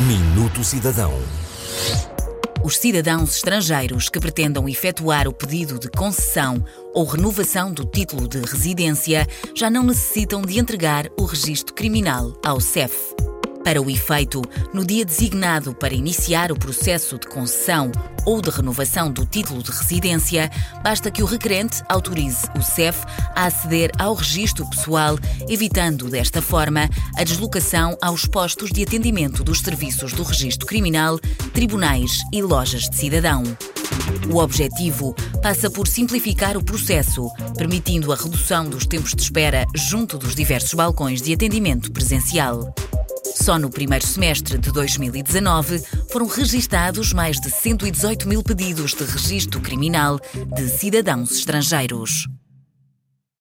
Minuto Cidadão. Os cidadãos estrangeiros que pretendam efetuar o pedido de concessão ou renovação do título de residência já não necessitam de entregar o registro criminal ao CEF. Para o efeito, no dia designado para iniciar o processo de concessão ou de renovação do título de residência, basta que o requerente autorize o CEF a aceder ao registro pessoal, evitando desta forma a deslocação aos postos de atendimento dos serviços do registro criminal, tribunais e lojas de cidadão. O objetivo passa por simplificar o processo, permitindo a redução dos tempos de espera junto dos diversos balcões de atendimento presencial. Só no primeiro semestre de 2019 foram registados mais de 118 mil pedidos de registro criminal de cidadãos estrangeiros.